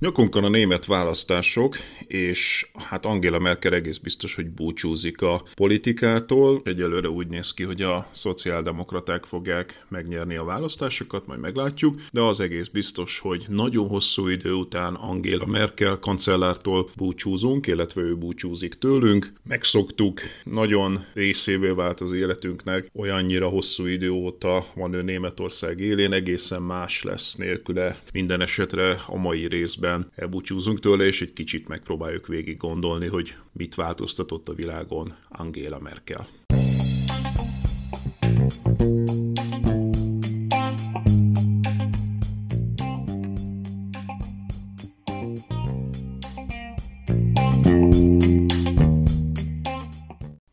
Nyakunkon a német választások, és hát Angela Merkel egész biztos, hogy búcsúzik a politikától. Egyelőre úgy néz ki, hogy a szociáldemokraták fogják megnyerni a választásokat, majd meglátjuk, de az egész biztos, hogy nagyon hosszú idő után Angela Merkel kancellártól búcsúzunk, illetve ő búcsúzik tőlünk. Megszoktuk, nagyon részévé vált az életünknek, olyannyira hosszú idő óta van ő Németország élén, egészen más lesz nélküle minden esetre a mai részben részben elbúcsúzunk tőle, és egy kicsit megpróbáljuk végig gondolni, hogy mit változtatott a világon Angela Merkel.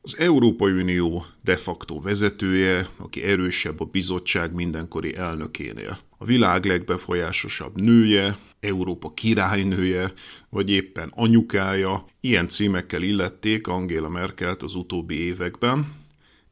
Az Európai Unió de facto vezetője, aki erősebb a bizottság mindenkori elnökénél. A világ legbefolyásosabb nője, Európa királynője, vagy éppen anyukája. Ilyen címekkel illették Angela Merkelt az utóbbi években.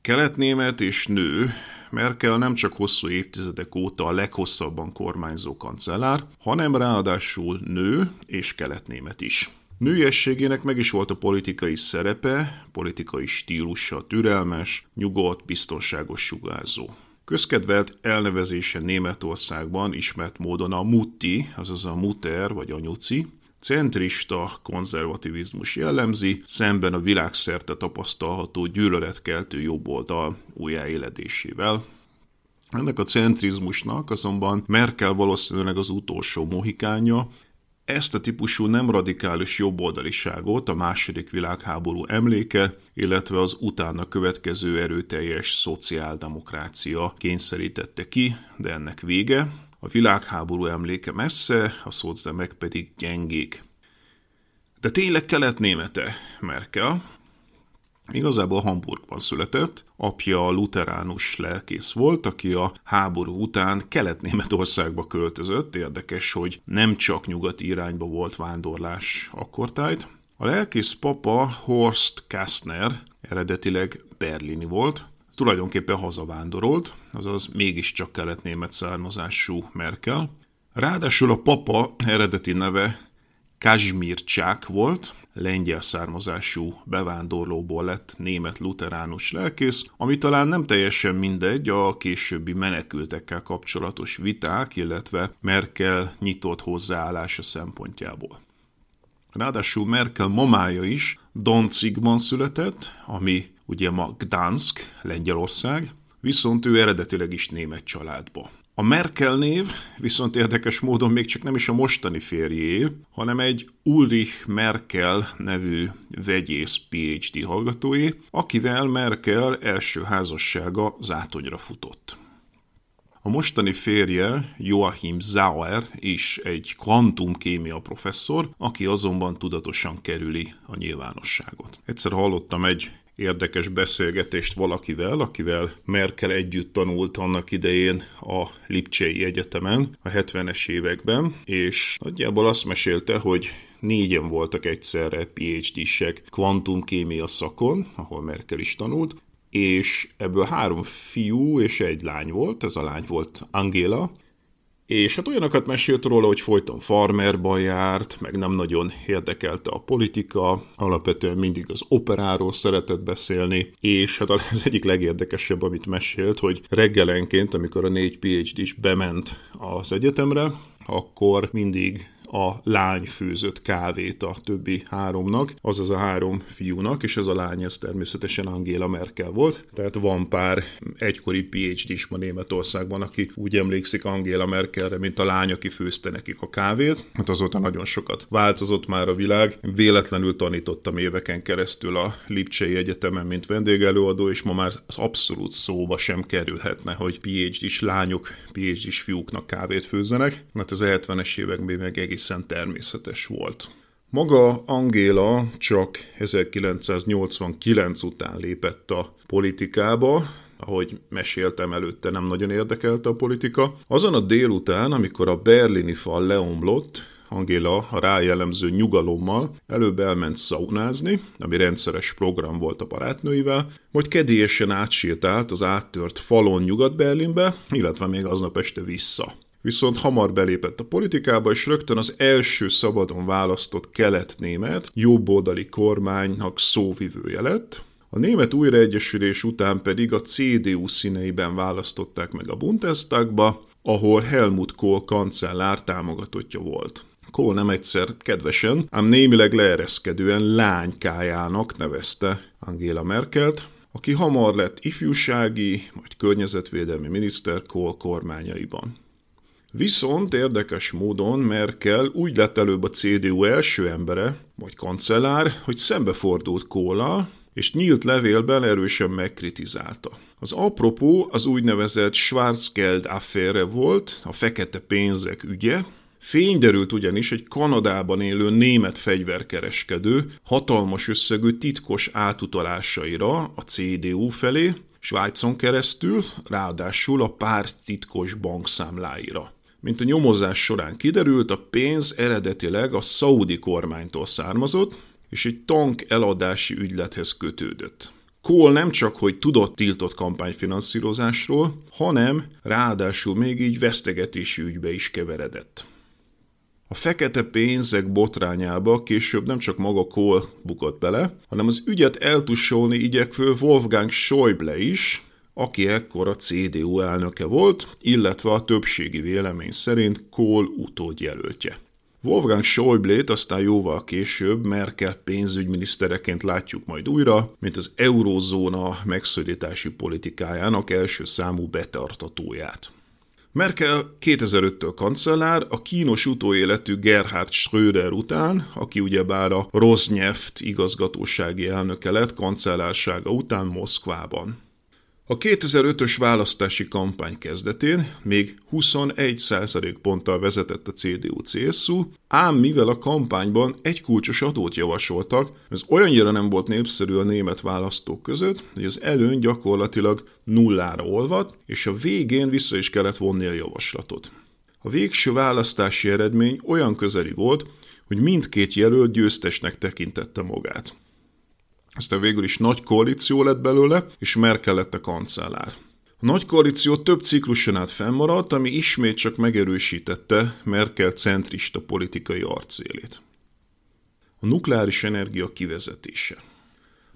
Keletnémet és nő, Merkel nem csak hosszú évtizedek óta a leghosszabban kormányzó kancellár, hanem ráadásul nő és keletnémet is. Nőiességének meg is volt a politikai szerepe, politikai stílusa türelmes, nyugodt, biztonságos sugárzó. Közkedvelt elnevezése Németországban ismert módon a mutti, azaz a muter vagy anyuci, centrista konzervativizmus jellemzi, szemben a világszerte tapasztalható gyűlöletkeltő jobboldal újjáéledésével. Ennek a centrizmusnak azonban Merkel valószínűleg az utolsó mohikánja, ezt a típusú nem radikális jobboldaliságot a második világháború emléke, illetve az utána következő erőteljes szociáldemokrácia kényszerítette ki, de ennek vége. A világháború emléke messze, a szocdemek pedig gyengék. De tényleg kelet-némete Merkel, Igazából Hamburgban született, apja luteránus lelkész volt, aki a háború után Kelet-Németországba költözött. Érdekes, hogy nem csak nyugati irányba volt vándorlás akkortájt. A lelkész papa Horst Kastner eredetileg berlini volt, tulajdonképpen hazavándorolt, azaz mégiscsak kelet-német származású Merkel. Ráadásul a papa eredeti neve Kazimír Csák volt, lengyel származású bevándorlóból lett német luteránus lelkész, ami talán nem teljesen mindegy a későbbi menekültekkel kapcsolatos viták, illetve Merkel nyitott hozzáállása szempontjából. Ráadásul Merkel mamája is Danzigban született, ami ugye ma Gdansk, Lengyelország, viszont ő eredetileg is német családba. A Merkel név viszont érdekes módon még csak nem is a mostani férjé, hanem egy Ulrich Merkel nevű vegyész PhD hallgatói, akivel Merkel első házassága zátonyra futott. A mostani férje, Joachim Zauer is egy kvantumkémia professzor, aki azonban tudatosan kerüli a nyilvánosságot. Egyszer hallottam egy érdekes beszélgetést valakivel, akivel Merkel együtt tanult annak idején a Lipcsei Egyetemen a 70-es években, és nagyjából azt mesélte, hogy négyen voltak egyszerre PhD-sek kvantumkémia szakon, ahol Merkel is tanult, és ebből három fiú és egy lány volt, ez a lány volt Angela, és hát olyanokat mesélt róla, hogy folyton farmerban járt, meg nem nagyon érdekelte a politika, alapvetően mindig az operáról szeretett beszélni, és hát az egyik legérdekesebb, amit mesélt, hogy reggelenként, amikor a négy PhD is bement az egyetemre, akkor mindig a lány főzött kávét a többi háromnak, azaz a három fiúnak, és ez a lány ez természetesen Angela Merkel volt. Tehát van pár egykori PhD is ma Németországban, aki úgy emlékszik Angela Merkelre, mint a lány, aki főzte nekik a kávét. Hát azóta nagyon sokat változott már a világ. Véletlenül tanítottam éveken keresztül a Lipcsei Egyetemen, mint vendégelőadó, és ma már az abszolút szóba sem kerülhetne, hogy PhD-s lányok, PhD-s fiúknak kávét főzzenek, mert az 70-es években meg egészen természetes volt. Maga Angéla csak 1989 után lépett a politikába, ahogy meséltem előtte, nem nagyon érdekelte a politika. Azon a délután, amikor a berlini fal leomlott, Angéla a rájellemző nyugalommal előbb elment szaunázni, ami rendszeres program volt a barátnőivel, majd kedélyesen átsétált az áttört falon Nyugat-Berlinbe, illetve még aznap este vissza. Viszont hamar belépett a politikába, és rögtön az első szabadon választott kelet-német jobboldali kormánynak szóvivője lett, a német újraegyesülés után pedig a CDU színeiben választották meg a Bundestagba, ahol Helmut Kohl kancellár támogatottja volt. Kohl nem egyszer kedvesen, ám némileg leereszkedően lánykájának nevezte Angela Merkelt, aki hamar lett ifjúsági, vagy környezetvédelmi miniszter Kohl kormányaiban. Viszont érdekes módon Merkel úgy lett előbb a CDU első embere, vagy kancellár, hogy szembefordult Kohlal, és nyílt levélben erősen megkritizálta. Az apropó az úgynevezett Schwarzgeld affére volt, a fekete pénzek ügye, Fény derült ugyanis egy Kanadában élő német fegyverkereskedő hatalmas összegű titkos átutalásaira a CDU felé, Svájcon keresztül, ráadásul a párt titkos bankszámláira. Mint a nyomozás során kiderült, a pénz eredetileg a szaudi kormánytól származott, és egy tank eladási ügylethez kötődött. Kohl nem csak, hogy tudott tiltott kampányfinanszírozásról, hanem ráadásul még így vesztegetési ügybe is keveredett. A fekete pénzek botrányába később nem csak maga Kohl bukott bele, hanem az ügyet eltussolni igyekvő Wolfgang Schäuble is, aki ekkor a CDU elnöke volt, illetve a többségi vélemény szerint Kohl utódjelöltje. Wolfgang Schäuble-t aztán jóval később Merkel pénzügyminisztereként látjuk majd újra, mint az eurózóna megszorítási politikájának első számú betartatóját. Merkel 2005-től kancellár, a kínos utóéletű Gerhard Schröder után, aki ugyebár a Rosneft igazgatósági elnöke lett kancellársága után Moszkvában. A 2005-ös választási kampány kezdetén még 21% ponttal vezetett a CDU-CSU, ám mivel a kampányban egy kulcsos adót javasoltak, ez olyannyira nem volt népszerű a német választók között, hogy az előny gyakorlatilag nullára olvadt, és a végén vissza is kellett vonni a javaslatot. A végső választási eredmény olyan közeli volt, hogy mindkét jelölt győztesnek tekintette magát. Aztán végül is nagy koalíció lett belőle, és Merkel lett a kancellár. A nagy koalíció több cikluson át fennmaradt, ami ismét csak megerősítette Merkel centrista politikai arcélét. A nukleáris energia kivezetése.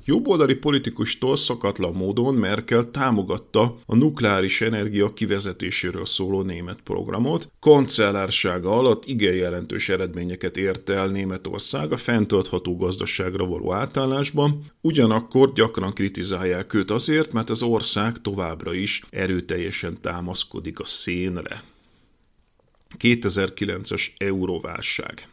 Jobboldali politikustól szakatlan módon Merkel támogatta a nukleáris energia kivezetéséről szóló német programot. Kancellársága alatt igen jelentős eredményeket ért el Németország a fenntartható gazdaságra való átállásban, ugyanakkor gyakran kritizálják őt azért, mert az ország továbbra is erőteljesen támaszkodik a szénre. 2009-es euróválság.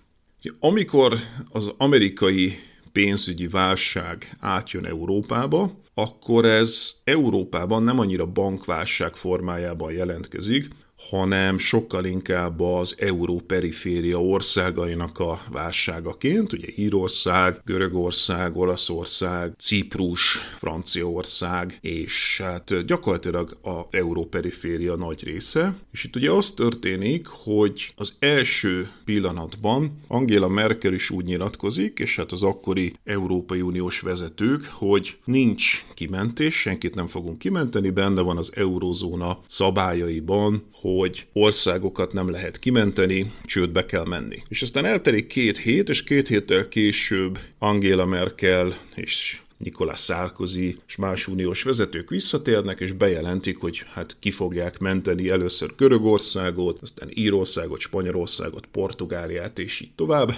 Amikor az amerikai pénzügyi válság átjön Európába, akkor ez Európában nem annyira bankválság formájában jelentkezik, hanem sokkal inkább az euró periféria országainak a válságaként, ugye Írország, Görögország, Olaszország, Ciprus, Franciaország, és hát gyakorlatilag a euró periféria nagy része. És itt ugye az történik, hogy az első pillanatban Angela Merkel is úgy nyilatkozik, és hát az akkori Európai Uniós vezetők, hogy nincs kimentés, senkit nem fogunk kimenteni, benne van az eurozóna szabályaiban, hogy országokat nem lehet kimenteni, csődbe kell menni. És aztán eltelik két hét, és két héttel később Angela Merkel és Nicolas Sarkozy és más uniós vezetők visszatérnek, és bejelentik, hogy hát ki fogják menteni először Görögországot, aztán Írországot, Spanyolországot, Portugáliát, és így tovább.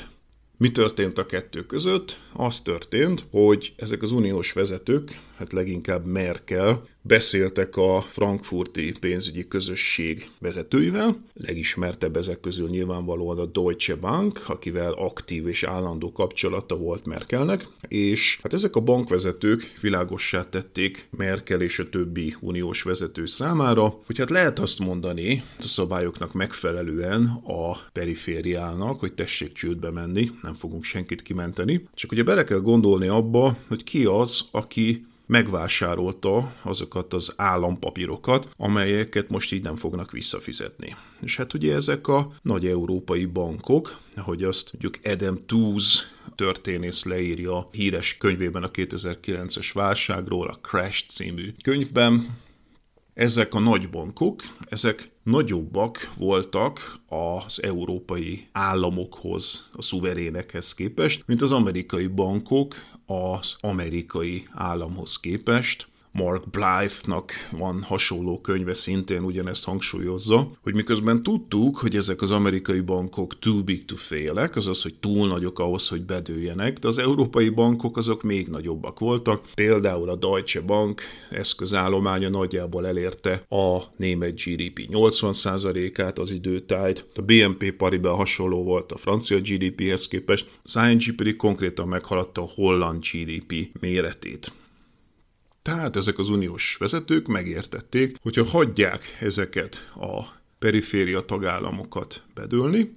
Mi történt a kettő között? Az történt, hogy ezek az uniós vezetők, hát leginkább Merkel, beszéltek a frankfurti pénzügyi közösség vezetőivel. Legismertebb ezek közül nyilvánvalóan a Deutsche Bank, akivel aktív és állandó kapcsolata volt Merkelnek, és hát ezek a bankvezetők világossá tették Merkel és a többi uniós vezető számára, hogy hát lehet azt mondani, a szabályoknak megfelelően a perifériának, hogy tessék csődbe menni, nem fogunk senkit kimenteni, csak ugye bele kell gondolni abba, hogy ki az, aki megvásárolta azokat az állampapírokat, amelyeket most így nem fognak visszafizetni. És hát ugye ezek a nagy európai bankok, ahogy azt mondjuk Adam Tooze történész leírja híres könyvében a 2009-es válságról, a Crash című könyvben, ezek a nagy bankok, ezek nagyobbak voltak az európai államokhoz, a szuverénekhez képest, mint az amerikai bankok az amerikai államhoz képest. Mark Blythe-nak van hasonló könyve, szintén ugyanezt hangsúlyozza, hogy miközben tudtuk, hogy ezek az amerikai bankok too big to fail azaz, hogy túl nagyok ahhoz, hogy bedőljenek, de az európai bankok azok még nagyobbak voltak. Például a Deutsche Bank eszközállománya nagyjából elérte a német GDP 80%-át az időtájt, a BNP Paribas hasonló volt a francia GDP-hez képest, az ING pedig konkrétan meghaladta a holland GDP méretét. Tehát ezek az uniós vezetők megértették, hogyha hagyják ezeket a periféria tagállamokat bedőlni,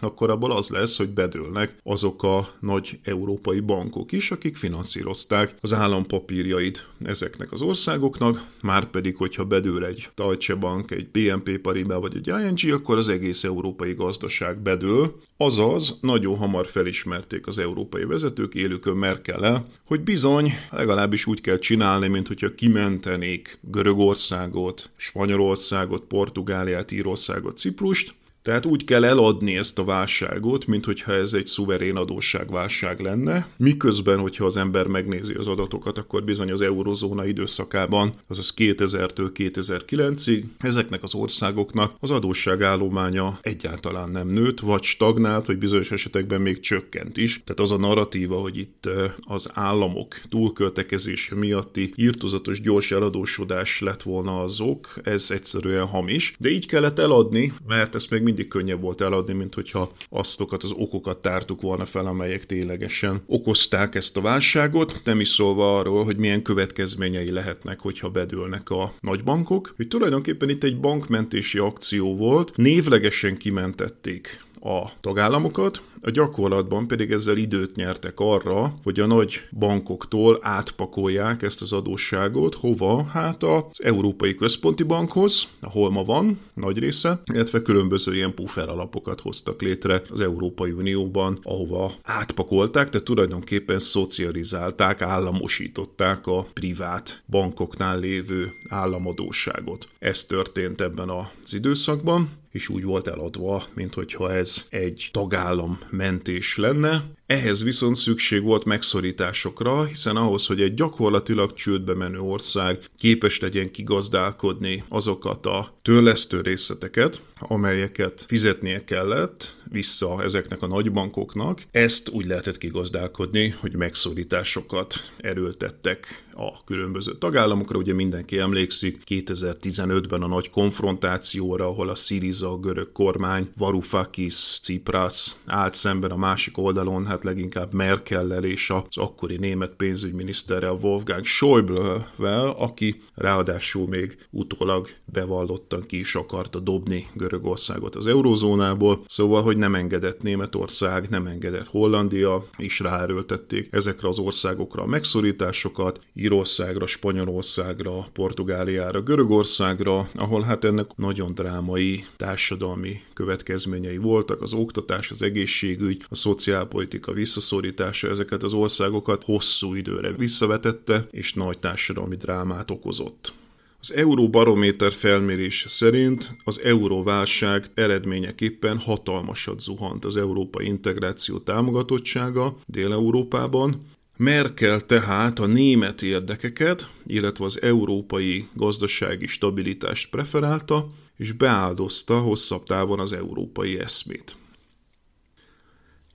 akkor abból az lesz, hogy bedőlnek azok a nagy európai bankok is, akik finanszírozták az állampapírjait ezeknek az országoknak, már pedig, hogyha bedől egy Deutsche Bank, egy BNP Paribas vagy egy ING, akkor az egész európai gazdaság bedől, azaz nagyon hamar felismerték az európai vezetők élőkön Merkel hogy bizony legalábbis úgy kell csinálni, mint hogyha kimentenék Görögországot, Spanyolországot, Portugáliát, Írországot, Ciprust, tehát úgy kell eladni ezt a válságot, mint hogyha ez egy szuverén adósságválság lenne, miközben, hogyha az ember megnézi az adatokat, akkor bizony az eurozóna időszakában, azaz 2000-től 2009-ig, ezeknek az országoknak az adósságállománya egyáltalán nem nőtt, vagy stagnált, vagy bizonyos esetekben még csökkent is. Tehát az a narratíva, hogy itt az államok túlköltekezése miatti írtozatos gyors eladósodás lett volna azok, ez egyszerűen hamis. De így kellett eladni, mert ezt még mindig könnyebb volt eladni, mint hogyha aztokat az okokat tártuk volna fel, amelyek ténylegesen okozták ezt a válságot, nem is szólva arról, hogy milyen következményei lehetnek, hogyha bedőlnek a nagybankok. Hogy tulajdonképpen itt egy bankmentési akció volt, névlegesen kimentették a tagállamokat, a gyakorlatban pedig ezzel időt nyertek arra, hogy a nagy bankoktól átpakolják ezt az adósságot, hova? Hát az Európai Központi Bankhoz, ahol ma van, nagy része, illetve különböző ilyen puffer alapokat hoztak létre az Európai Unióban, ahova átpakolták, tehát tulajdonképpen szocializálták, államosították a privát bankoknál lévő államadóságot. Ez történt ebben az időszakban és úgy volt eladva, mint hogyha ez egy tagállam mentés lenne. Ehhez viszont szükség volt megszorításokra, hiszen ahhoz, hogy egy gyakorlatilag csődbe menő ország képes legyen kigazdálkodni azokat a törlesztő részleteket, amelyeket fizetnie kellett vissza ezeknek a nagybankoknak, ezt úgy lehetett kigazdálkodni, hogy megszorításokat erőltettek a különböző tagállamokra. Ugye mindenki emlékszik 2015-ben a nagy konfrontációra, ahol a Syriza, görög kormány, Varoufakis, Tsipras állt szemben a másik oldalon, hát leginkább Merkellel és az akkori német pénzügyminiszterrel Wolfgang Schäuble-vel, aki ráadásul még utólag bevallottan ki is akarta dobni Görögországot az eurózónából, szóval, hogy nem engedett Németország, nem engedett Hollandia, és ráerőltették ezekre az országokra a megszorításokat, Írországra, Spanyolországra, Portugáliára, Görögországra, ahol hát ennek nagyon drámai társadalmi következményei voltak, az oktatás, az egészségügy, a szociálpolitika visszaszorítása ezeket az országokat hosszú időre visszavetette, és nagy társadalmi drámát okozott. Az Euróbarométer felmérése szerint az euróválság eredményeképpen hatalmasat zuhant az európai integráció támogatottsága Dél-Európában, Merkel tehát a német érdekeket, illetve az európai gazdasági stabilitást preferálta, és beáldozta hosszabb távon az európai eszmét.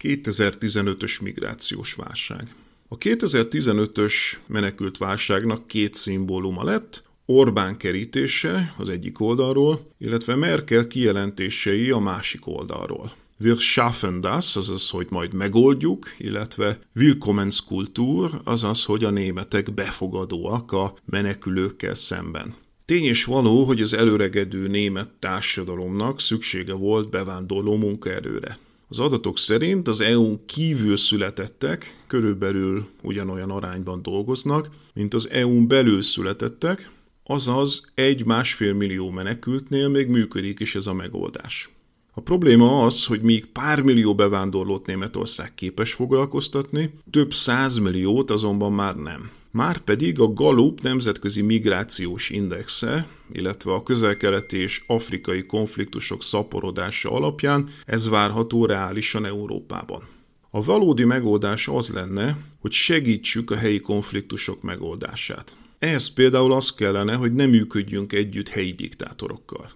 2015-ös migrációs válság. A 2015-ös menekült válságnak két szimbóluma lett, Orbán kerítése az egyik oldalról, illetve Merkel kijelentései a másik oldalról. Wir schaffen das, azaz, hogy majd megoldjuk, illetve Willkommenskultur, azaz, hogy a németek befogadóak a menekülőkkel szemben. Tény és való, hogy az előregedő német társadalomnak szüksége volt bevándorló munkaerőre. Az adatok szerint az EU kívül születettek körülbelül ugyanolyan arányban dolgoznak, mint az EU-n belül születettek, azaz egy-másfél millió menekültnél még működik is ez a megoldás. A probléma az, hogy míg pár millió bevándorlót Németország képes foglalkoztatni, több százmilliót azonban már nem. Márpedig a Gallup nemzetközi migrációs indexe, illetve a közelkeleti és afrikai konfliktusok szaporodása alapján ez várható reálisan Európában. A valódi megoldás az lenne, hogy segítsük a helyi konfliktusok megoldását. Ehhez például az kellene, hogy nem működjünk együtt helyi diktátorokkal.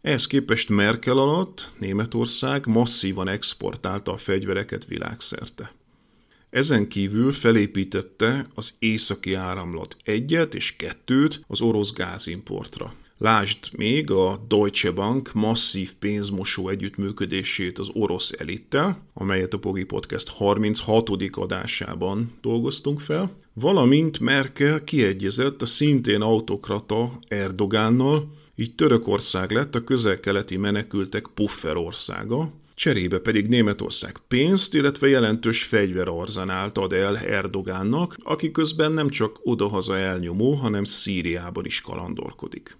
Ehhez képest Merkel alatt Németország masszívan exportálta a fegyvereket világszerte. Ezen kívül felépítette az északi áramlat egyet és kettőt az orosz gázimportra. Lásd még a Deutsche Bank masszív pénzmosó együttműködését az orosz elittel, amelyet a Pogi Podcast 36. adásában dolgoztunk fel, valamint Merkel kiegyezett a szintén autokrata Erdogánnal, így Törökország lett a közel-keleti menekültek puffer országa, cserébe pedig Németország pénzt, illetve jelentős fegyverarzanált ad el Erdogánnak, aki közben nem csak odahaza elnyomó, hanem Szíriában is kalandorkodik.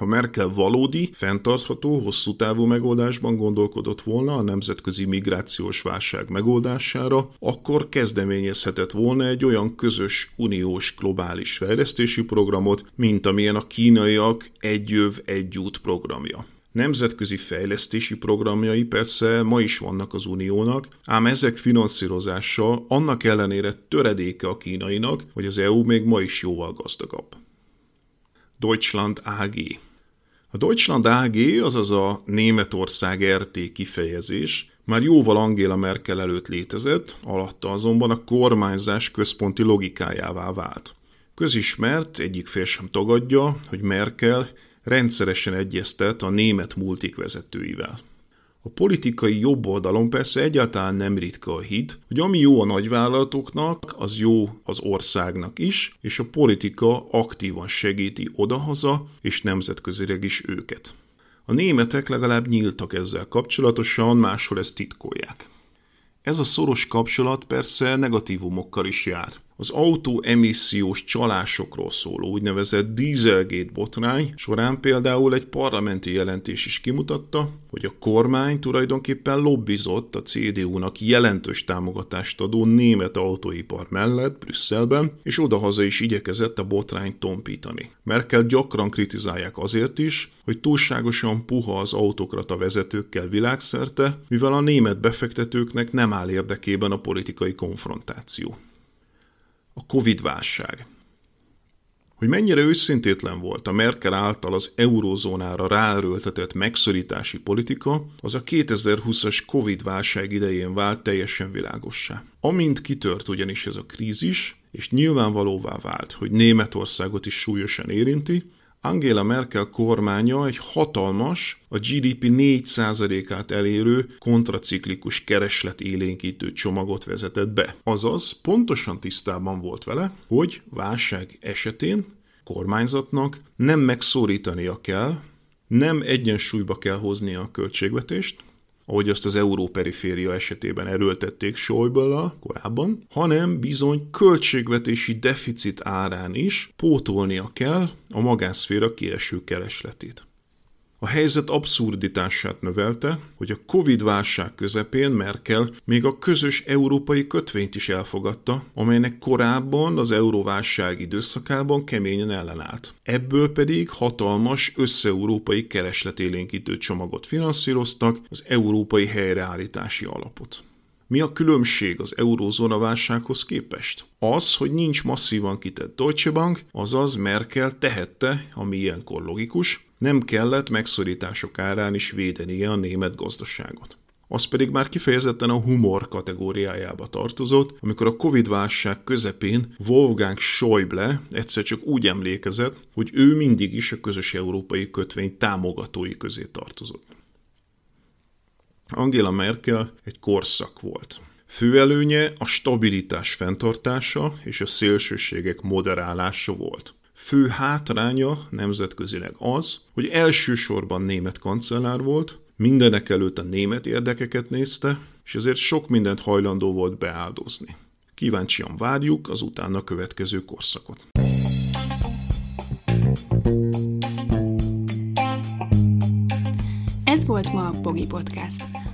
Ha Merkel valódi, fenntartható, hosszú távú megoldásban gondolkodott volna a nemzetközi migrációs válság megoldására, akkor kezdeményezhetett volna egy olyan közös uniós globális fejlesztési programot, mint amilyen a kínaiak egy jöv, egy út programja. Nemzetközi fejlesztési programjai persze ma is vannak az uniónak, ám ezek finanszírozása annak ellenére töredéke a kínainak, hogy az EU még ma is jóval gazdagabb. Deutschland AG a Deutschland AG, azaz a Németország RT kifejezés, már jóval Angela Merkel előtt létezett, alatta azonban a kormányzás központi logikájává vált. Közismert, egyik fél sem tagadja, hogy Merkel rendszeresen egyeztet a német multik vezetőivel. A politikai jobb oldalon persze egyáltalán nem ritka a hit, hogy ami jó a nagyvállalatoknak, az jó az országnak is, és a politika aktívan segíti odahaza és nemzetközileg is őket. A németek legalább nyíltak ezzel kapcsolatosan, máshol ezt titkolják. Ez a szoros kapcsolat persze negatívumokkal is jár. Az autó emissziós csalásokról szóló úgynevezett Dieselgate botrány során például egy parlamenti jelentés is kimutatta, hogy a kormány tulajdonképpen lobbizott a CDU-nak jelentős támogatást adó német autóipar mellett Brüsszelben, és odahaza is igyekezett a botrányt tompítani. Merkel gyakran kritizálják azért is, hogy túlságosan puha az autokrata vezetőkkel világszerte, mivel a német befektetőknek nem áll érdekében a politikai konfrontáció a Covid-válság. Hogy mennyire őszintétlen volt a Merkel által az eurózónára ráerőltetett megszorítási politika, az a 2020-as Covid-válság idején vált teljesen világossá. Amint kitört ugyanis ez a krízis, és nyilvánvalóvá vált, hogy Németországot is súlyosan érinti, Angela Merkel kormánya egy hatalmas, a GDP 4%-át elérő kontraciklikus kereslet élénkítő csomagot vezetett be. Azaz, pontosan tisztában volt vele, hogy válság esetén kormányzatnak nem megszorítania kell, nem egyensúlyba kell hoznia a költségvetést, ahogy azt az európeriféria esetében erőltették Schäuble korábban, hanem bizony költségvetési deficit árán is pótolnia kell a magánszféra kieső keresletét. A helyzet abszurditását növelte, hogy a Covid-válság közepén Merkel még a közös európai kötvényt is elfogadta, amelynek korábban az euróválság időszakában keményen ellenállt. Ebből pedig hatalmas összeurópai keresletélénkítő csomagot finanszíroztak, az európai helyreállítási alapot. Mi a különbség az eurózóna válsághoz képest? Az, hogy nincs masszívan kitett Deutsche Bank, azaz Merkel tehette, ami ilyenkor logikus, nem kellett megszorítások árán is védenie a német gazdaságot az pedig már kifejezetten a humor kategóriájába tartozott, amikor a Covid-válság közepén Wolfgang Schäuble egyszer csak úgy emlékezett, hogy ő mindig is a közös európai kötvény támogatói közé tartozott. Angela Merkel egy korszak volt. Fő előnye a stabilitás fenntartása és a szélsőségek moderálása volt. Fő hátránya nemzetközileg az, hogy elsősorban német kancellár volt, mindenek előtt a német érdekeket nézte, és ezért sok mindent hajlandó volt beáldozni. Kíváncsian várjuk az utána következő korszakot. Ez volt ma a Pogi Podcast.